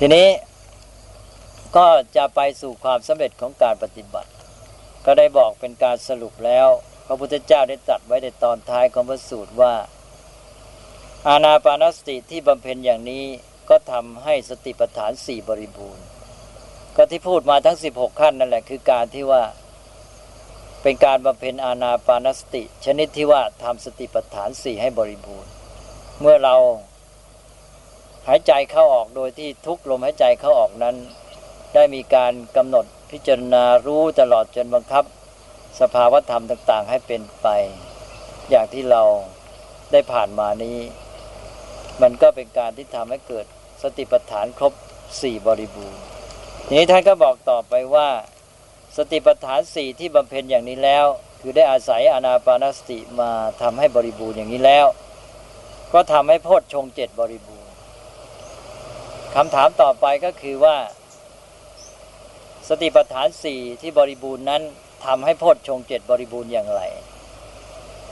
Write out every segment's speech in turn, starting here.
ทีนี้ก็จะไปสู่ความสำเร็จของการปฏิบัติ ก็ได้บอกเป็นการสรุปแล้ว พระพุทธเจ้าได้ตรัสไว้ในตอนท้ายของพระสูตรว่า อาณาปานสติที่บำเพ็ญอย่างนี้ก็ทำให้สติปัฏฐานสี่บริบูรณ์ ก็ที่พูดมาทั้ง 16 ขั้นนั่นแหละคือการที่ว่าเป็นการบำเพ็ญอาณาปานสติ ชนิดที่ว่าทำสติปัฏฐานสี่ให้บริบูรณ์ เมื่อเรา หายใจเข้าออกโดยที่ทุกลมหายใจเข้าออกนั้น ได้มีการกำหนดพิจารณารู้ตลอดจนบังคับ สภาวธรรมต่าง ๆ ให้เป็นไป อย่างที่เราได้ผ่านมานี้ มันก็เป็นการที่ทำให้เกิดสติปัฏฐานครบสี่บริบูรณ์ทีนี้ท่านก็บอกต่อไปว่า สติปัฏฐานสี่ที่บำเพ็ญอย่างนี้แล้ว คือได้อาศัยอนาปานสติมาทำให้บริบูรณ์อย่างนี้แล้ว ก็ทำให้โพชฌงเจ็ดบริบูรณ์ คำถามต่อไปก็คือว่า สติปัฏฐานสี่ที่บริบูรณ์นั้นทำให้โพชฌงเจ็ดบริบูรณ์อย่างไร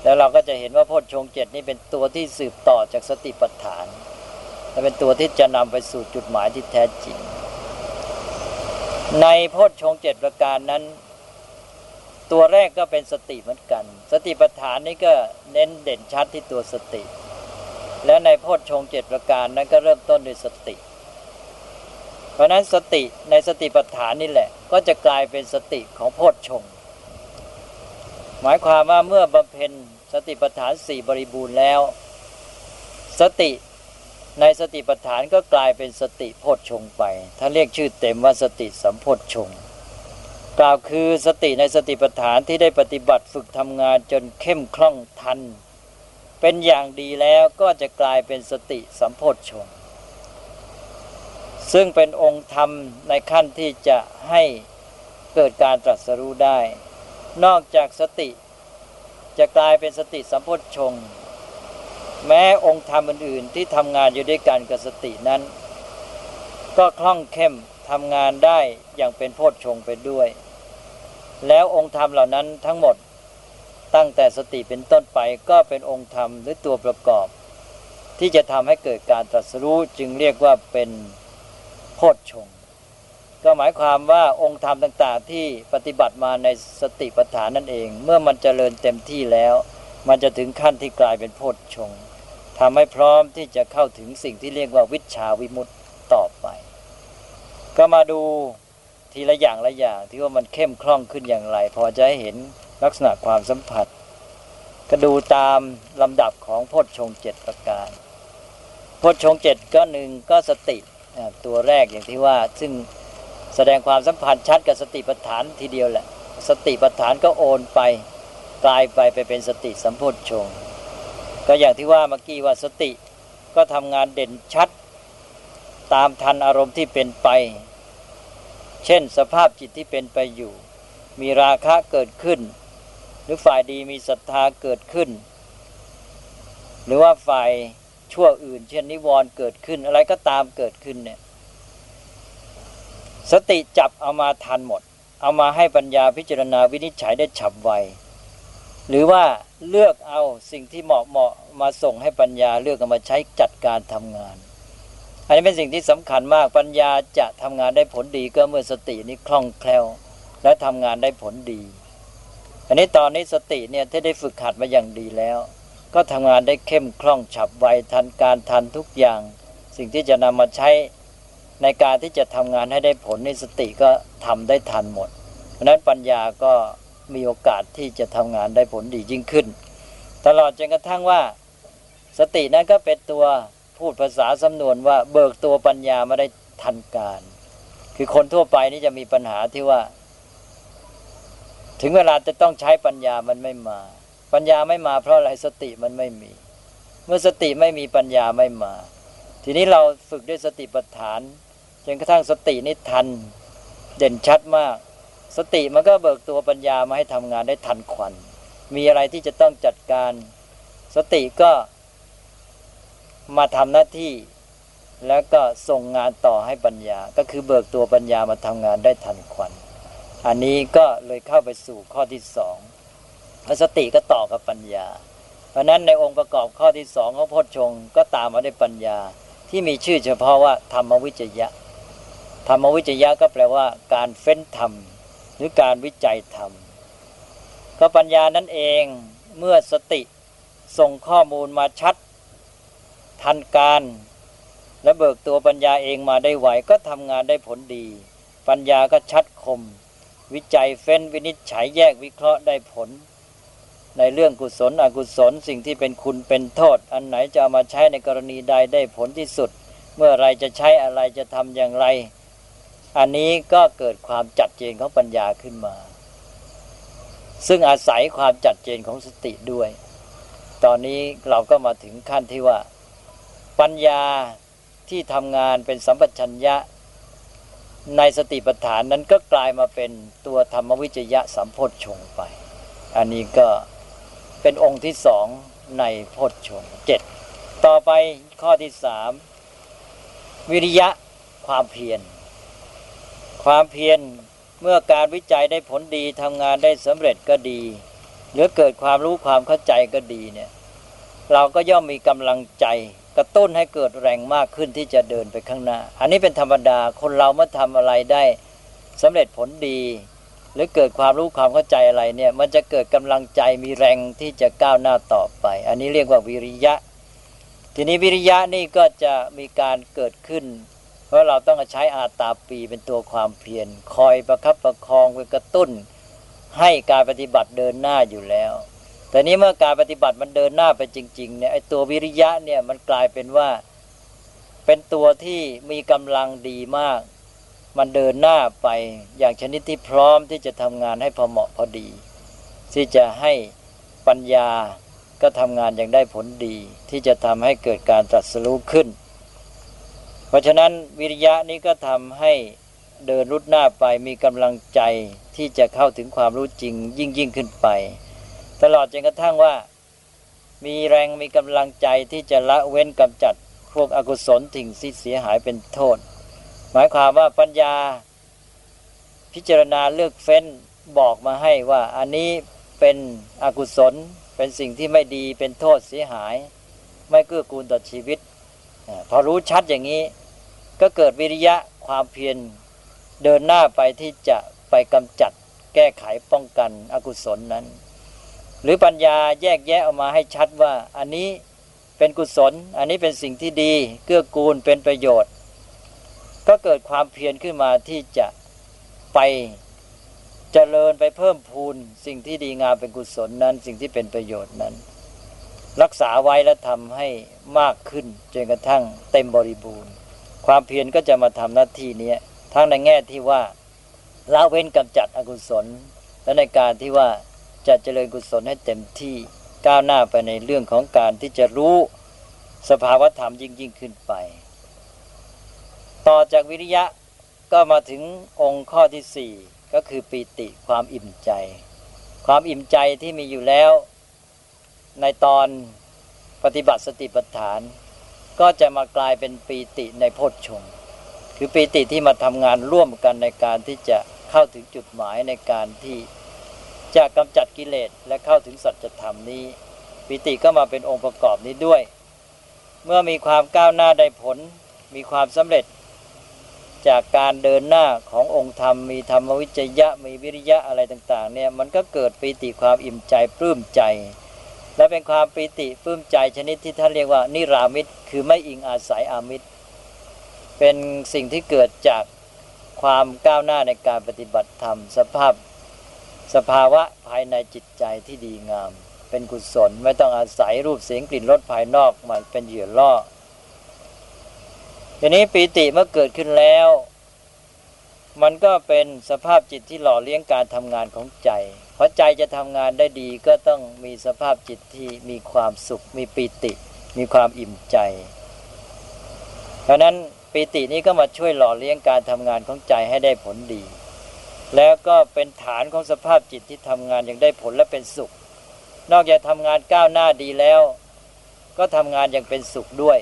แล้วเราก็จะเห็นว่าโพชฌงเจ็ดนี่เป็นตัวที่สืบต่อจากสติปัฏฐาน และเป็นตัวที่จะนำไปสู่จุดหมายที่แท้จริง ในโพชฌงเจ็ดประการนั้น ตัวแรกก็เป็นสติเหมือนกัน สติปัฏฐานนี่ก็เน้นเด่นชัดที่ตัวสติ แล้วในโพชฌงเจ็ดประการนั้นก็เริ่มต้นด้วยสติ เพราะนั้นสติในสติปัฏฐานนี่แหละ ก็จะกลายเป็นสติของโพชฌงหมายความว่าเมื่อบำเพ็ญสติปัฏฐานสี่บริบูรณ์แล้ว สติในสติปัฏฐานก็กลายเป็นสติโพชฌงไปถ้าเรียกชื่อเต็มว่าสติสัมโพชฌงกล่าวคือสติในสติปัฏฐานที่ได้ปฏิบัติฝึกทำงานจนเข้มคล่องทัน เป็นอย่างดีแล้วก็จะกลายเป็นสติสัมโพชฌง ซึ่งเป็นองค์ธรรมในขั้นที่จะให้เกิดการตรัสรู้ได้ นอกจากสติ จะกลายเป็นสติสัมโพชฌงแม้องค์ธรรมอื่น ๆ ที่ทำงานอยู่ด้วยกันกับสตินั้น ก็คล่องเข้มทำงานได้อย่างเป็นโพชฌงไปด้วย แล้วองค์ธรรมเหล่านั้นทั้งหมดตั้งแต่สติเป็นต้นไปก็เป็นองค์ธรรมหรือตัวประกอบ ที่จะทำให้เกิดการตรัสรู้จึงเรียกว่าเป็น โพชง ก็หมายความว่าองค์ธรรมต่าง ๆ ที่ปฏิบัติมาในสติปัฏฐานนั่นเอง เมื่อมันจเจริญเต็มที่แล้ว มันจะถึงขั้นที่กลายเป็นโพชฌงทำให้พร้อมที่จะเข้าถึงสิ่งที่เรียกว่าวิชาวิมุตต์ต่อไป ก็มาดูทีละอย่างละอย่างที่ว่ามันเข้มคล่องขึ้นอย่างไร พอจะให้เห็นลักษณะความสัมผัส ก็ดูตามลำดับของโพชฌงเจ็ดประการโพชฌงเจ็ดก็หนึ่งก็สติ ตัวแรกอย่างที่ว่าซึ่งแสดงความสัมพันธ์ชัดกับสติปัฏฐานทีเดียวแหละ สติปัฏฐานก็โอนไปกลายไปไปเป็นสติสัมโพชฌงก็อย่างที่ว่าเมื่อกี้ว่าสติก็ทำงานเด่นชัด ตามทันอารมณ์ที่เป็นไป เช่นสภาพจิตที่เป็นไปอยู่ มีราคะเกิดขึ้น หรือฝ่ายดีมีศรัทธาเกิดขึ้น หรือว่าฝ่าย ชั่วอื่น เช่นนิวรณ์เกิดขึ้นอะไรก็ตามเกิดขึ้นเนี่ยสติจับเอามาทันหมด เอามาให้ปัญญาพิจารณาวินิจฉัยได้ฉับไว หรือว่าเลือกเอาสิ่งที่เหมาะเหมาะมาส่งให้ปัญญาเลือกเอามาใช้จัดการทำงาน อันนี้เป็นสิ่งที่สำคัญมากปัญญาจะทำงานได้ผลดีก็เมื่อสตินี้คล่องแคล่ว และทำงานได้ผลดี อันนี้ตอนนี้สติเนี่ยที่ได้ฝึกขัดมาอย่างดีแล้ว ก็ทำงานได้เข้มคล่องฉับไวทันการทันทุกอย่าง สิ่งที่จะนำมาใช้ในการที่จะทำงานให้ได้ผลในสติก็ทำได้ทันหมด เพราะนั้นปัญญาก็มีโอกาสที่จะทำงานได้ผลดียิ่งขึ้น ตลอดจนกระทั่งว่า สตินั้นก็เป็นตัวพูดภาษาสำนวนว่าเบิกตัวปัญญามาได้ทันการ คือคนทั่วไปนี่จะมีปัญหาที่ว่า ถึงเวลาจะต้องใช้ปัญญามันไม่มา ปัญญาไม่มาเพราะอะไรสติมันไม่มี เมื่อสติไม่มีปัญญาไม่มา ทีนี้เราฝึกด้วยสติปัฏฐานจนกระทั่งสตินี่ทันเด่นชัดมาก สติมันก็เบิกตัวปัญญามาให้ทำงานได้ทันควัน มีอะไรที่จะต้องจัดการ สติก็มาทำหน้าที่แล้วก็ส่งงานต่อให้ปัญญา ก็คือเบิกตัวปัญญามาทำงานได้ทันควัน อันนี้ก็เลยเข้าไปสู่ข้อที่สอง แล้วสติก็ต่อกับปัญญา เพราะนั้นในองค์ประกอบข้อที่สองของพจชงก็ตามมาด้วยปัญญา ที่มีชื่อเฉพาะว่าธรรมวิจยะ ธรรมวิจยะก็แปลว่า การเฟ้นธรรม หรือการวิจัยธรรม ก็ปัญญานั่นเองเมื่อสติส่งข้อมูลมาชัด ทันการ และเบิกตัวปัญญาเองมาได้ไหวก็ทำงานได้ผลดี ปัญญาก็ชัดคม วิจัยเฟ้นวินิจฉัยแยกวิเคราะห์ได้ผล ในเรื่องกุศลอกุศลสิ่งที่เป็นคุณเป็นโทษ อันไหนจะามาใช้ในกรณีใดได้ผลที่สุด เมื่อไรจะใช้อะไรจะทำอย่างไร อันนี้ก็เกิดความจัดเจนของปัญญาขึ้นมา ซึ่งอาศัยความจัดเจนของสติด้วย ตอนนี้เราก็มาถึงขั้นที่ว่า ปัญญาที่ทำงานเป็นสัมปชัญญะ ในสติปัฏฐานนั้นก็กลายมาเป็นตัวธรรมวิจยะสัมโพธชงไป อันนี้ก็ เป็นองค์ที่สองในพธชงเจ็ดต่อไปข้อที่สามวิริยะความเพียรความเพียรเมื่อการวิจัยได้ผลดีทำงานได้สำเร็จก็ดี หรือเกิดความรู้ความเข้าใจก็ดีเนี่ยเราก็ย่อมมีกำลังใจกระตุ้นให้เกิดแรงมากขึ้นที่จะเดินไปข้างหน้า อันนี้เป็นธรรมดาคนเราเมื่อทำอะไรได้สำเร็จผลดี หรือเกิดความรู้ความเข้าใจอะไรเนี่ยมันจะเกิดกำลังใจมีแรงที่จะก้าวหน้าต่อไป อันนี้เรียกว่าวิริยะ ทีนี้วิริยะนี่ก็จะมีการเกิดขึ้น เพราะเราต้องใช้อาตาปีเป็นตัวความเพียรคอยประคับประคองเป็นกระตุ้น ให้การปฏิบัติเดินหน้าอยู่แล้ว แต่นี้เมื่อการปฏิบัติมันเดินหน้าไปจริงๆเนี่ยไอตัววิริยะเนี่ยมันกลายเป็นว่าเป็นตัวที่มีกำลังดีมาก มันเดินหน้าไปอย่างชนิดที่พร้อมที่จะทำงานให้พอเหมาะพอดี ที่จะให้ปัญญาก็ทำงานอย่างได้ผลดี ที่จะทำให้เกิดการตรัสรู้ขึ้น เพราะฉะนั้นวิริยะนี้ก็ทำให้เดินรุดหน้าไปมีกำลังใจที่จะเข้าถึงความรู้จริงยิ่งยิ่งขึ้นไป ตลอดจนกระทั่งว่า มีแรงมีกำลังใจที่จะละเว้นกำจัดพวกอกุศลสิ่งที่เสียหายเป็นโทษ หมายความว่าปัญญาพิจารณาเลือกเฟ้นบอกมาให้ว่าอันนี้เป็นอกุศลเป็นสิ่งที่ไม่ดีเป็นโทษเสียหาย ไม่เกื้อกูลต่อชีวิต พอรู้ชัดอย่างนี้ ก็เกิดวิริยะความเพียรเดินหน้าไปที่จะไปกำจัดแก้ไขป้องกันอกุศลนั้น หรือปัญญาแยกแยะออกมาให้ชัดว่าอันนี้เป็นกุศล อันนี้เป็นสิ่งที่ดี เกื้อกูลเป็นประโยชน์ ก็เกิดความเพียรขึ้นมาที่จะไปเจริญไปเพิ่มพูน สิ่งที่ดีงามเป็นกุศลนั้น สิ่งที่เป็นประโยชน์นั้น รักษาไว้และทำให้มากขึ้นจนกระทั่งเต็มบริบูรณ์ ความเพียรก็จะมาทำหน้าที่นี้ทั้งในแง่ที่ว่าละเว้นกำจัดอกุศล และในการที่ว่าจะเจริญกุศลให้เต็มที่ก้าวหน้าไปในเรื่องของการที่จะรู้สภาวธรรมยิ่งยิ่งขึ้นไป ต่อจากวิริยะก็มาถึงองค์ข้อที่สี่ก็คือปีติความอิ่มใจ ความอิ่มใจที่มีอยู่แล้ว ในตอนปฏิบัติสติปัฏฐาน ก็จะมากลายเป็นปีติในโพชฌงคือปีติที่มาทำงานร่วมกันในการที่จะเข้าถึงจุดหมายในการที่จะกำจัดกิเลสและเข้าถึงสัจธรรมนี้ปีติก็มาเป็นองค์ประกอบนี้ด้วย เมื่อมีความก้าวหน้าได้ผล มีความสำเร็จ จากการเดินหน้าขององค์ธรรม มีธรรมวิจยะมีวิริยะอะไรต่างๆเนี่ยมันก็เกิดปีติความอิ่มใจปลื้มใจ และเป็นความปีติปลื้มใจชนิดที่ท่านเรียกว่านิรามิตคือไม่อิงอาศัยอามิตร เป็นสิ่งที่เกิดจากความก้าวหน้าในการปฏิบัติธรรม สภาพสภาวะภายในจิตใจที่ดีงาม เป็นกุศลไม่ต้องอาศัยรูปเสียงกลิ่นรสภายนอกมาเป็นเหยื่อล่อ ทีนี้ปีติเมื่อเกิดขึ้นแล้ว มันก็เป็นสภาพจิตที่หล่อเลี้ยงการทำงานของใจ เพราะใจจะทำงานได้ดีก็ต้องมีสภาพจิตที่มีความสุข มีปีติ มีความอิ่มใจเพราะนั้นปีตินี้ก็มาช่วยหล่อเลี้ยงการทำงานของใจให้ได้ผลดี แล้วก็เป็นฐานของสภาพจิตที่ทำงานอย่างได้ผลและเป็นสุข นอกจากทำงานก้าวหน้าดีแล้ว ก็ทำงานอย่างเป็นสุขด้วย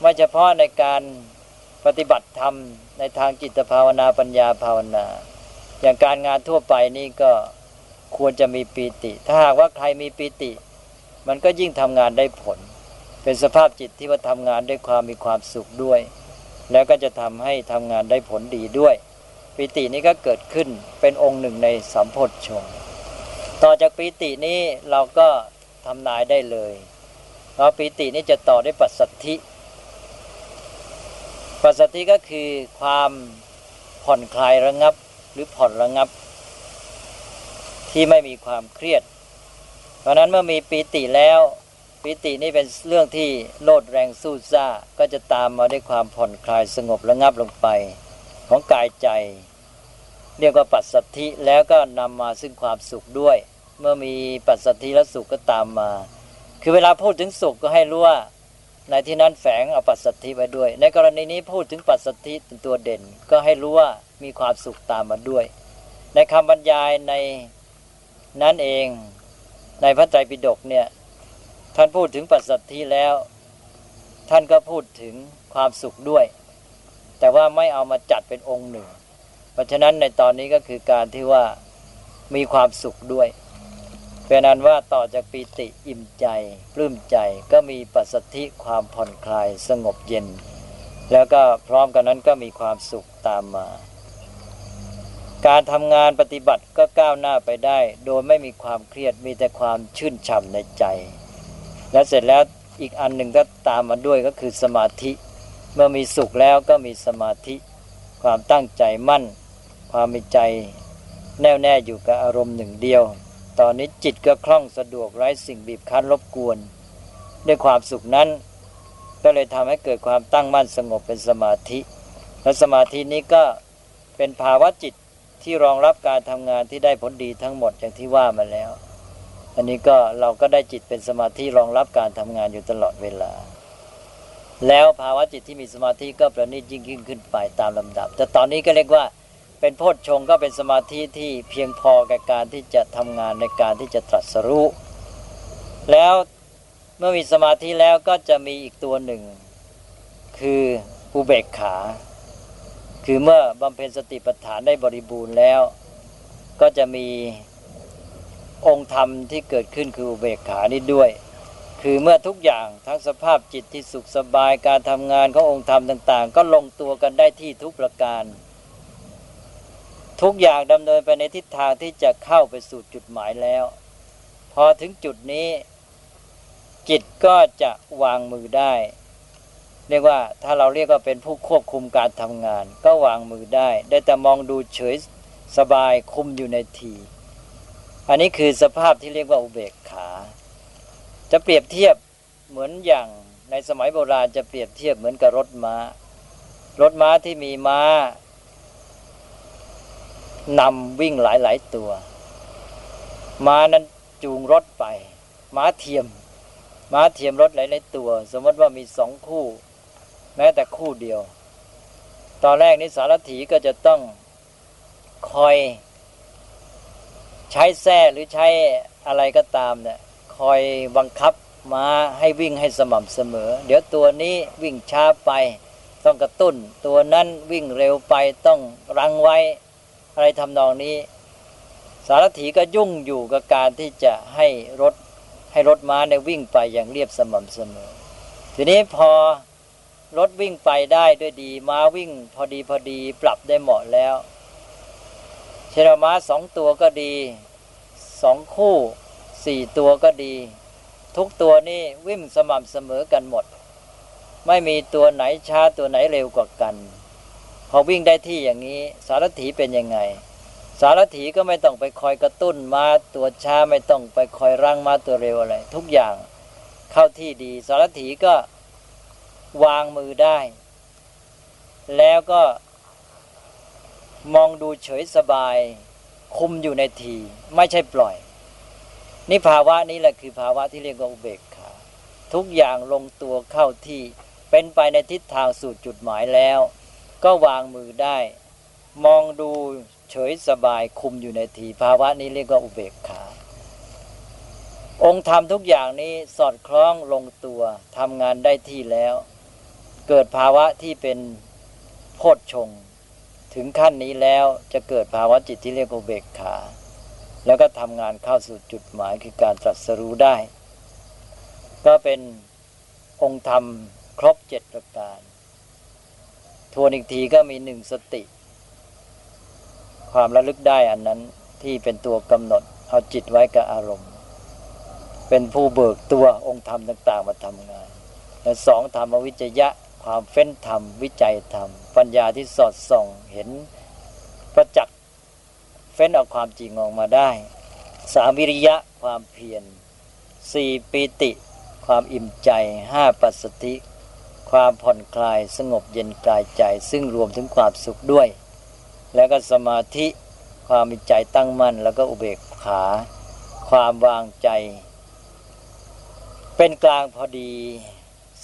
ไม่เฉพาะในการปฏิบัติธรรมในทางจิตภาวนาปัญญาภาวนา อย่างการงานทั่วไปนี่ก็ควรจะมีปีติ ถ้าหากว่าใครมีปีติ มันก็ยิ่งทำงานได้ผล เป็นสภาพจิตที่ว่าทำงานด้วยความมีความสุขด้วย แล้วก็จะทำให้ทำงานได้ผลดีด้วยปิตินี้ก็เกิดขึ้นเป็นองค์หนึ่งในสัมโพธชงต่อจากปิตินี้เราก็ทำนายได้เลยเพราะปิตินี้จะต่อด้วยปัสสัทธิ ปัสสัทธิก็คือความผ่อนคลายระงับหรือผ่อนระงับ ที่ไม่มีความเครียด เพราะนั้นเมื่อมีปีติแล้วปีตินี่เป็นเรื่องที่โลดแรงสู้ซ่าก็จะตามมาด้วยความผ่อนคลายสงบระงับลงไป ของกายใจ เรียกว่าปัสสัทธิแล้วก็นำมาซึ่งความสุขด้วย เมื่อมีปัสสัทธิและสุขก็ตามมา คือเวลาพูดถึงสุขก็ให้รู้ว่า ในที่นั้นแฝงเอาปัสสัทธิไว้ด้วย ในกรณีนี้พูดถึงปัสสัทธิเป็นตัวเด่น ก็ให้รู้ว่ามีความสุขตามมาด้วย ในคำบรรยายในนั้นเอง ในพระไตรปิฎกเนี่ยท่านพูดถึงปัสสัทธิแล้ว ท่านก็พูดถึงความสุขด้วย แต่ว่าไม่เอามาจัดเป็นองค์หนึ่ง เพราะฉะนั้นในตอนนี้ก็คือการที่ว่ามีความสุขด้วย เป็นนั้นว่าต่อจากปีติอิ่มใจปลื้มใจก็มีปัสสธิความผ่อนคลายสงบเย็น แล้วก็พร้อมกันนั้นก็มีความสุขตามมา การทำงานปฏิบัติก็ก้าวหน้าไปได้ โดยไม่มีความเครียดมีแต่ความชื่นฉ่ำในใจ แล้วเสร็จแล้วอีกอันหนึ่งก็ตามมาด้วยก็คือสมาธิ เมื่อมีสุขแล้วก็มีสมาธิ ความตั้งใจมั่น ความมีใจ แน่วแน่อยู่กับอารมณ์หนึ่งเดียว ตอนนี้จิตก็คล่องสะดวกไร้สิ่งบีบคั้นรบกวน ด้วยความสุขนั้น ก็เลยทำให้เกิดความตั้งมั่นสงบเป็นสมาธิ และสมาธินี้ก็เป็นภาวะจิตที่รองรับการทำงานที่ได้ผลดีทั้งหมดอย่างที่ว่ามาแล้ว อันนี้ก็เราก็ได้จิตเป็นสมาธิรองรับการทำงานอยู่ตลอดเวลา แล้วภาวะจิตที่มีสมาธิก็ประณีตยิ่งยิ่งขึ้นไปตามลำดับ แต่ตอนนี้ก็เรียกว่า เป็นโพชฌงก็เป็นสมาธิที่เพียงพอแก่การที่จะทำงานในการที่จะตรัสรู้ แล้วเมื่อมีสมาธิแล้วก็จะมีอีกตัวหนึ่ง คืออุเบกขา คือเมื่อบำเพ็ญสติปัฏฐานได้บริบูรณ์แล้ว ก็จะมีองค์ธรรมที่เกิดขึ้นคืออุเบกขานี้ด้วย คือเมื่อทุกอย่างทั้งสภาพจิตที่สุขสบายการทำงานขององค์ธรรมต่าง ๆ ก็ลงตัวกันได้ที่ทุกประการ ทุกอย่างดำเนินไปในทิศทางที่จะเข้าไปสู่จุดหมายแล้ว พอถึงจุดนี้ จิตก็จะวางมือได้ เรียกว่าถ้าเราเรียกว่าเป็นผู้ควบคุมการทำงาน ก็วางมือได้ ได้แต่มองดูเฉยสบายคุมอยู่ในที อันนี้คือสภาพที่เรียกว่าอุเบกขา จะเปรียบเทียบเหมือนอย่างในสมัยโบราณจะเปรียบเทียบเหมือนกับรถมา้า รถม้าที่มีม้า นำวิ่งหลายหลายตัวม้านั้นจูงรถไป ม้าเทียม ม้าเทียมรถหลายหลายตัว สมมติว่ามีสองคู่ แม้แต่คู่เดียว ตอนแรกนี้สารถีก็จะต้องคอย ใช้แส้หรือใช้อะไรก็ตามเนี่ยคอยบังคับม้าให้วิ่งให้สม่ำเสมอ เดี๋ยวตัวนี้วิ่งช้าไป ต้องกระตุ้น ตัวนั้นวิ่งเร็วไปต้องรังไว้ อะไรทำนองนี้ สารถีก็ยุ่งอยู่กับการที่จะให้รถให้รถม้าเนี่ยวิ่งไปอย่างเรียบสม่ำเสมอ ทีนี้พอรถวิ่งไปได้ด้วยดีม้าวิ่ง พอดีพอดีปรับได้เหมาะแล้ว เชนม้าสองตัวก็ดีสองคู่สี่ตัวก็ดี ทุกตัวนี่วิ่งสม่ำเสมอกันหมด ไม่มีตัวไหนช้าตัวไหนเร็วกว่ากัน พอวิ่งได้ที่อย่างนี้ สารถีเป็นยังไง สารถีก็ไม่ต้องไปคอยกระตุ้นมาตัวช้าไม่ต้องไปคอยรั้งมาตัวเร็วอะไร ทุกอย่างเข้าที่ดี สารถีก็วางมือได้ แล้วก็มองดูเฉยสบาย คุมอยู่ในที ไม่ใช่ปล่อย นี่ภาวะนี้แหละคือภาวะที่เรียกว่าอุเบกขา ทุกอย่างลงตัวเข้าที่เป็นไปในทิศทางสู่จุดหมายแล้ว ก็วางมือได้ มองดูเฉยสบายคุมอยู่ในทีภาวะนี้เรียกว่าอุเบกขา องค์ธรรมทุกอย่างนี้สอดคล้องลงตัวทำงานได้ที่แล้ว เกิดภาวะที่เป็นโพชฌงถึงขั้นนี้แล้วจะเกิดภาวะจิตที่เรียกว่าเบกขา แล้วก็ทำงานเข้าสู่จุดหมายคือการตรัสรู้ได้ ก็เป็นองค์ธรรมครบเจ็ดประการ ทวนอีกทีก็มีหนึ่งสติ ความระลึกได้อันนั้นที่เป็นตัวกำหนด เอาจิตไว้กับอารมณ์ เป็นผู้เบิกตัวองค์ธรรมต่าง ๆ มาทำงาน และสองธรรมวิจยะความเฟ้นธรรม วิจัยธรรม ปัญญาที่สอดส่องเห็นประจักษ์เฟ้นเอาความจริงออกมาได้ สามวิริยะความเพียรสี่ปีติ ความอิ่มใจห้าปัสสติ ความผ่อนคลายสงบเย็นกายใจ ซึ่งรวมถึงความสุขด้วย แล้วก็สมาธิความมีใจตั้งมั่น แล้วก็อุเบกขา ความวางใจ เป็นกลางพอดี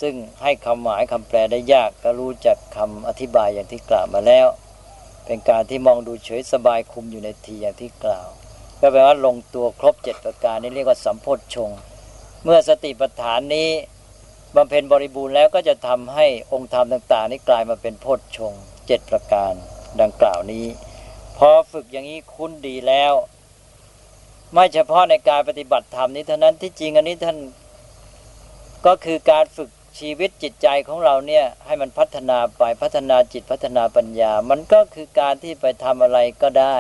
ซึ่งให้คำหมายคำแปลได้ยากก็รู้จักคำอธิบายอย่างที่กล่าวมาแล้ว เป็นการที่มองดูเฉยสบายคุมอยู่ในทีอย่างที่กล่าว ก็แปลว่าลงตัวครบเจ็ดประการนี้เรียกว่าสัมโพธชงเมื่อสติปัฏฐานนี้ บำเพ็ญบริบูรณ์แล้วก็จะทำให้องค์ธรรมต่าง ๆ นี้กลายมาเป็นโพชฌงเจ็ดประการดังกล่าวนี้ พอฝึกอย่างนี้คุ้นดีแล้ว ไม่เฉพาะในการปฏิบัติธรรมนี้เท่านั้นที่จริงอันนี้ท่านก็คือการฝึกชีวิตจิตใจของเราเนี่ยให้มันพัฒนาไปพัฒนาจิตพัฒนาปัญญา มันก็คือการที่ไปทำอะไรก็ได้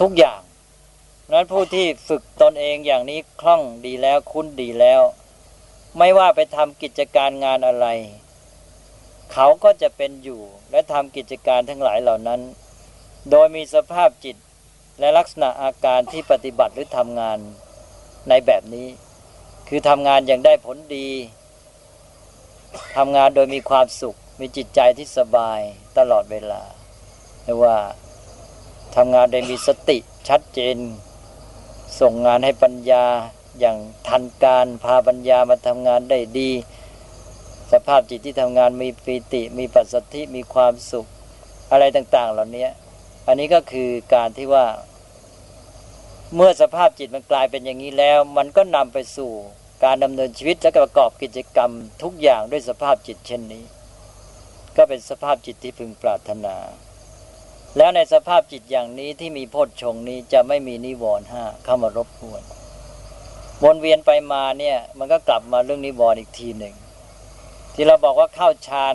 ทุกอย่างนั้นผู้ที่ฝึกตนเองอย่างนี้คล่องดีแล้วคุ้นดีแล้ว ไม่ว่าไปทำกิจการงานอะไร เขาก็จะเป็นอยู่และทำกิจการทั้งหลายเหล่านั้น โดยมีสภาพจิตและลักษณะอาการที่ปฏิบัติหรือทำงานในแบบนี้ คือทำงานอย่างได้ผลดีทำงานโดยมีความสุข มีจิตใจที่สบายตลอดเวลาเรียกว่าทำงานโดยมีสติชัดเจน ส่งงานให้ปัญญา อย่างทันการพาปัญญามาทำงานได้ดี สภาพจิตที่ทำงานมีปีติมีปัสสติมีความสุขอะไรต่าง ๆ เหล่านี้อันนี้ก็คือการที่ว่า เมื่อสภาพจิตมันกลายเป็นอย่างนี้แล้ว มันก็นำไปสู่การดำเนินชีวิตและประกอบกิจกรรมทุกอย่างด้วยสภาพจิตเช่นนี้ ก็เป็นสภาพจิตที่พึงปรารถนา แล้วในสภาพจิตอย่างนี้ที่มีโพชฌงนี้จะไม่มีนิวรณ์ห้าเข้ามารบกวน วนเวียนไปมาเนี่ย มันก็กลับมาเรื่องนิวรณ์อีกทีหนึ่ง ที่เราบอกว่าเข้าฌาน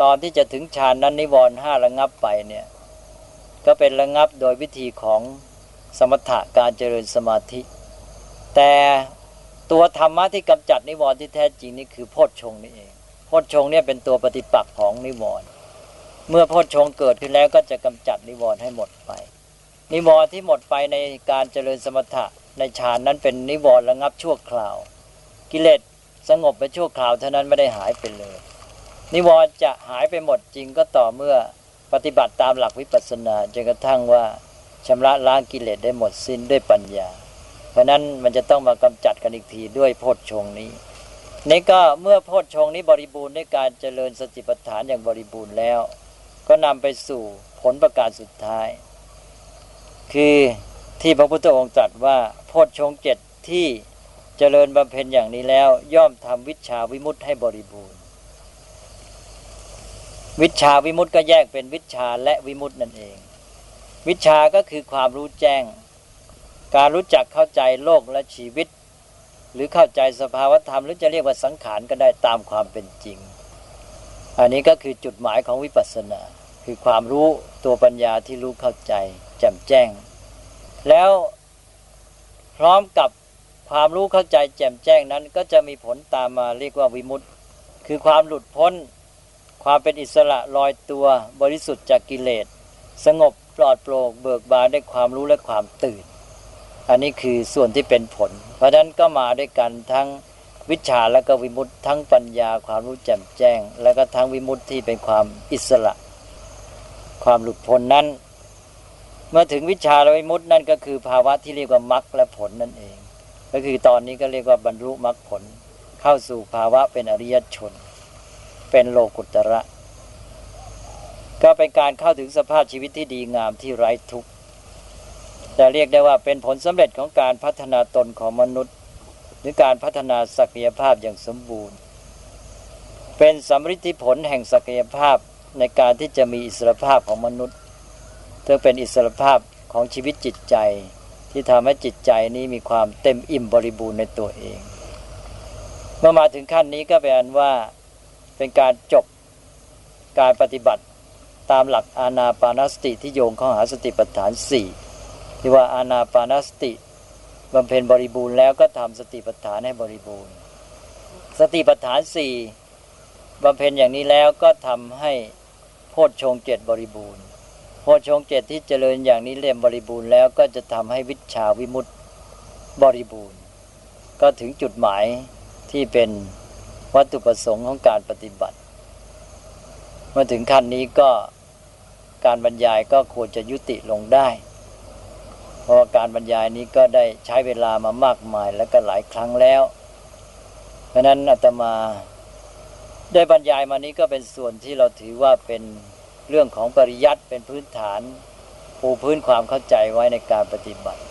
ตอนที่จะถึงฌานนั้นนิวรณ์ห้าระงับไปเนี่ย ก็เป็นระงับโดยวิธีของสมถะการเจริญสมาธิ แต่ตัวธรรมะที่กำจัดนิวรณ์ที่แท้จริงนี่คือโพชฌงนี่เองโพชฌงเนี่ยเป็นตัวปฏิปักษ์ของนิวรณ์เมื่อโพชฌงเกิดขึ้นแล้วก็จะกำจัดนิวรณ์ให้หมดไป นิวรณ์ที่หมดไปในการเจริญสมถะ ในฌานนั้นเป็นนิวรณ์ระงับชั่วคราว กิเลสสงบไปชั่วคราวเท่านั้นไม่ได้หายไปเลย นิวรณ์จะหายไปหมดจริงก็ต่อเมื่อปฏิบัติตามหลักวิปัสสนาจนกระทั่งว่าชำระล้างกิเลสได้หมดสิ้นด้วยปัญญา เพราะนั้นมันจะต้องมากำจัดกันอีกทีด้วยโพชฌงนี้นี่ก็เมื่อโพชฌงนี้บริบูรณ์ด้วยการเจริญสติปัฏฐานอย่างบริบูรณ์แล้ว ก็นำไปสู่ผลประการสุดท้าย คือ ที่พระพุทธองค์ตรัสว่าโพชฌงเจ็ดที่เจริญบำเพ็ญอย่างนี้แล้ว ย่อมทำวิชาวิมุตให้บริบูรณ์ วิชาวิมุตก็แยกเป็นวิชาและวิมุตนั่นเอง วิชาก็คือความรู้แจ้ง การรู้จักเข้าใจโลกและชีวิต หรือเข้าใจสภาวธรรมหรือจะเรียกว่าสังขารก็ได้ตามความเป็นจริง อันนี้ก็คือจุดหมายของวิปัสสนา คือความรู้ตัวปัญญาที่รู้เข้าใจแจ่มแจ้ง แล้วพร้อมกับความรู้เข้าใจแจ่มแจ้งนั้น ก็จะมีผลตามมาเรียกว่าวิมุตต์คือความหลุดพ้น ความเป็นอิสระลอยตัวบริสุทธิ์จากกิเลส สงบปลอดโปร่งเบิกบานด้วยความรู้และความตื่น อันนี้คือส่วนที่เป็นผล เพราะฉะนั้นก็มาด้วยกันทั้งวิชาและก็วิมุตต์ทั้งปัญญาความรู้แจ่มแจ้ง และก็ทั้งวิมุตต์ที่เป็นความอิสระ ความหลุดพ้นนั้น เมื่อถึงวิชาลวิมุตตินั่นก็คือภาวะที่เรียกว่ามรรคและผลนั่นเอง ก็คือตอนนี้ก็เรียกว่าบรรลุมรรคผล เข้าสู่ภาวะเป็นอริยชน เป็นโลกุตระ ก็เป็นการเข้าถึงสภาพชีวิตที่ดีงามที่ไร้ทุกข์จะเรียกได้ว่าเป็นผลสำเร็จของการพัฒนาตนของมนุษย์ หรือการพัฒนาศักยภาพอย่างสมบูรณ์ เป็นสำริดที่ผลแห่งศักยภาพในการที่จะมีอิสรภาพของมนุษย์ ซึ่งเป็นอิสรภาพของชีวิตจิตใจ ที่ทำให้จิตใจนี้มีความเต็มอิ่มบริบูรณ์ในตัวเอง เมื่อมาถึงขั้นนี้ก็แปลว่าเป็นการจบการปฏิบัติตามหลักอานาปานสติที่โยงเข้าหาสติปัฏฐานสี่ที่ว่าอานาปานสติบำเพ็ญบริบูรณ์แล้วก็ทำสติปัฏฐานให้บริบูรณ์ สติปัฏฐานสี่บำเพ็ญอย่างนี้แล้วก็ทำให้โพชฌงเจตบริบูรณ์ พชงเจตที่เจริญอย่างนี้เรียมบริบูรณ์แล้วก็จะทำให้วิชาวิมุตติบริบูรณ์ ก็ถึงจุดหมายที่เป็นวัตถุประสงค์ของการปฏิบัติ เมื่อถึงขั้นนี้ก็การบรรยายก็ควรจะยุติลงได้ เพราะการบรรยายนี้ก็ได้ใช้เวลามามากมายและก็หลายครั้งแล้ว เพราะนั้นอาตมาได้บรรยายมานี้ก็เป็นส่วนที่เราถือว่าเป็น เรื่องของปริยัติเป็นพื้นฐานปูพื้นความเข้าใจไว้ในการปฏิบัติ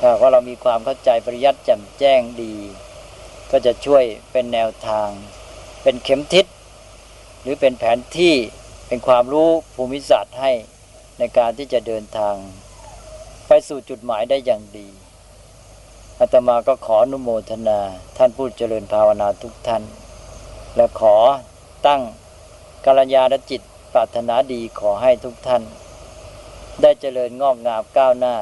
ถ้าว่าเรามีความเข้าใจปริยัติแจ่มแจ้งดี ก็จะช่วยเป็นแนวทาง เป็นเข็มทิศ หรือเป็นแผนที่เป็นความรู้ภูมิศาสตร์ให้ในการที่จะเดินทาง ไปสู่จุดหมายได้อย่างดีอาตมาก็ขออนุโมทนาท่านผู้เจริญภาวนาทุกท่าน และขอตั้งกัลยาณจิต ปรารถนาดีขอให้ทุกท่าน ได้เจริญงอกงามก้าวหน้า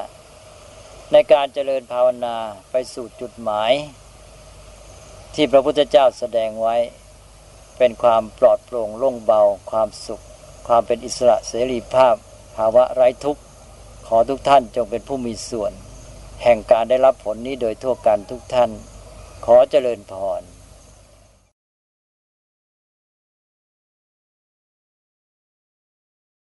ในการเจริญภาวนาไปสู่จุดหมาย ที่พระพุทธเจ้าแสดงไว้ เป็นความปลอดโปร่งโล่งเบา ความสุข ความเป็นอิสระเสรีภาพ ภาวะไร้ทุกข์ขอทุกท่านจงเป็นผู้มีส่วน แห่งการได้รับผลนี้โดยทั่วกันทุกท่าน ขอเจริญพร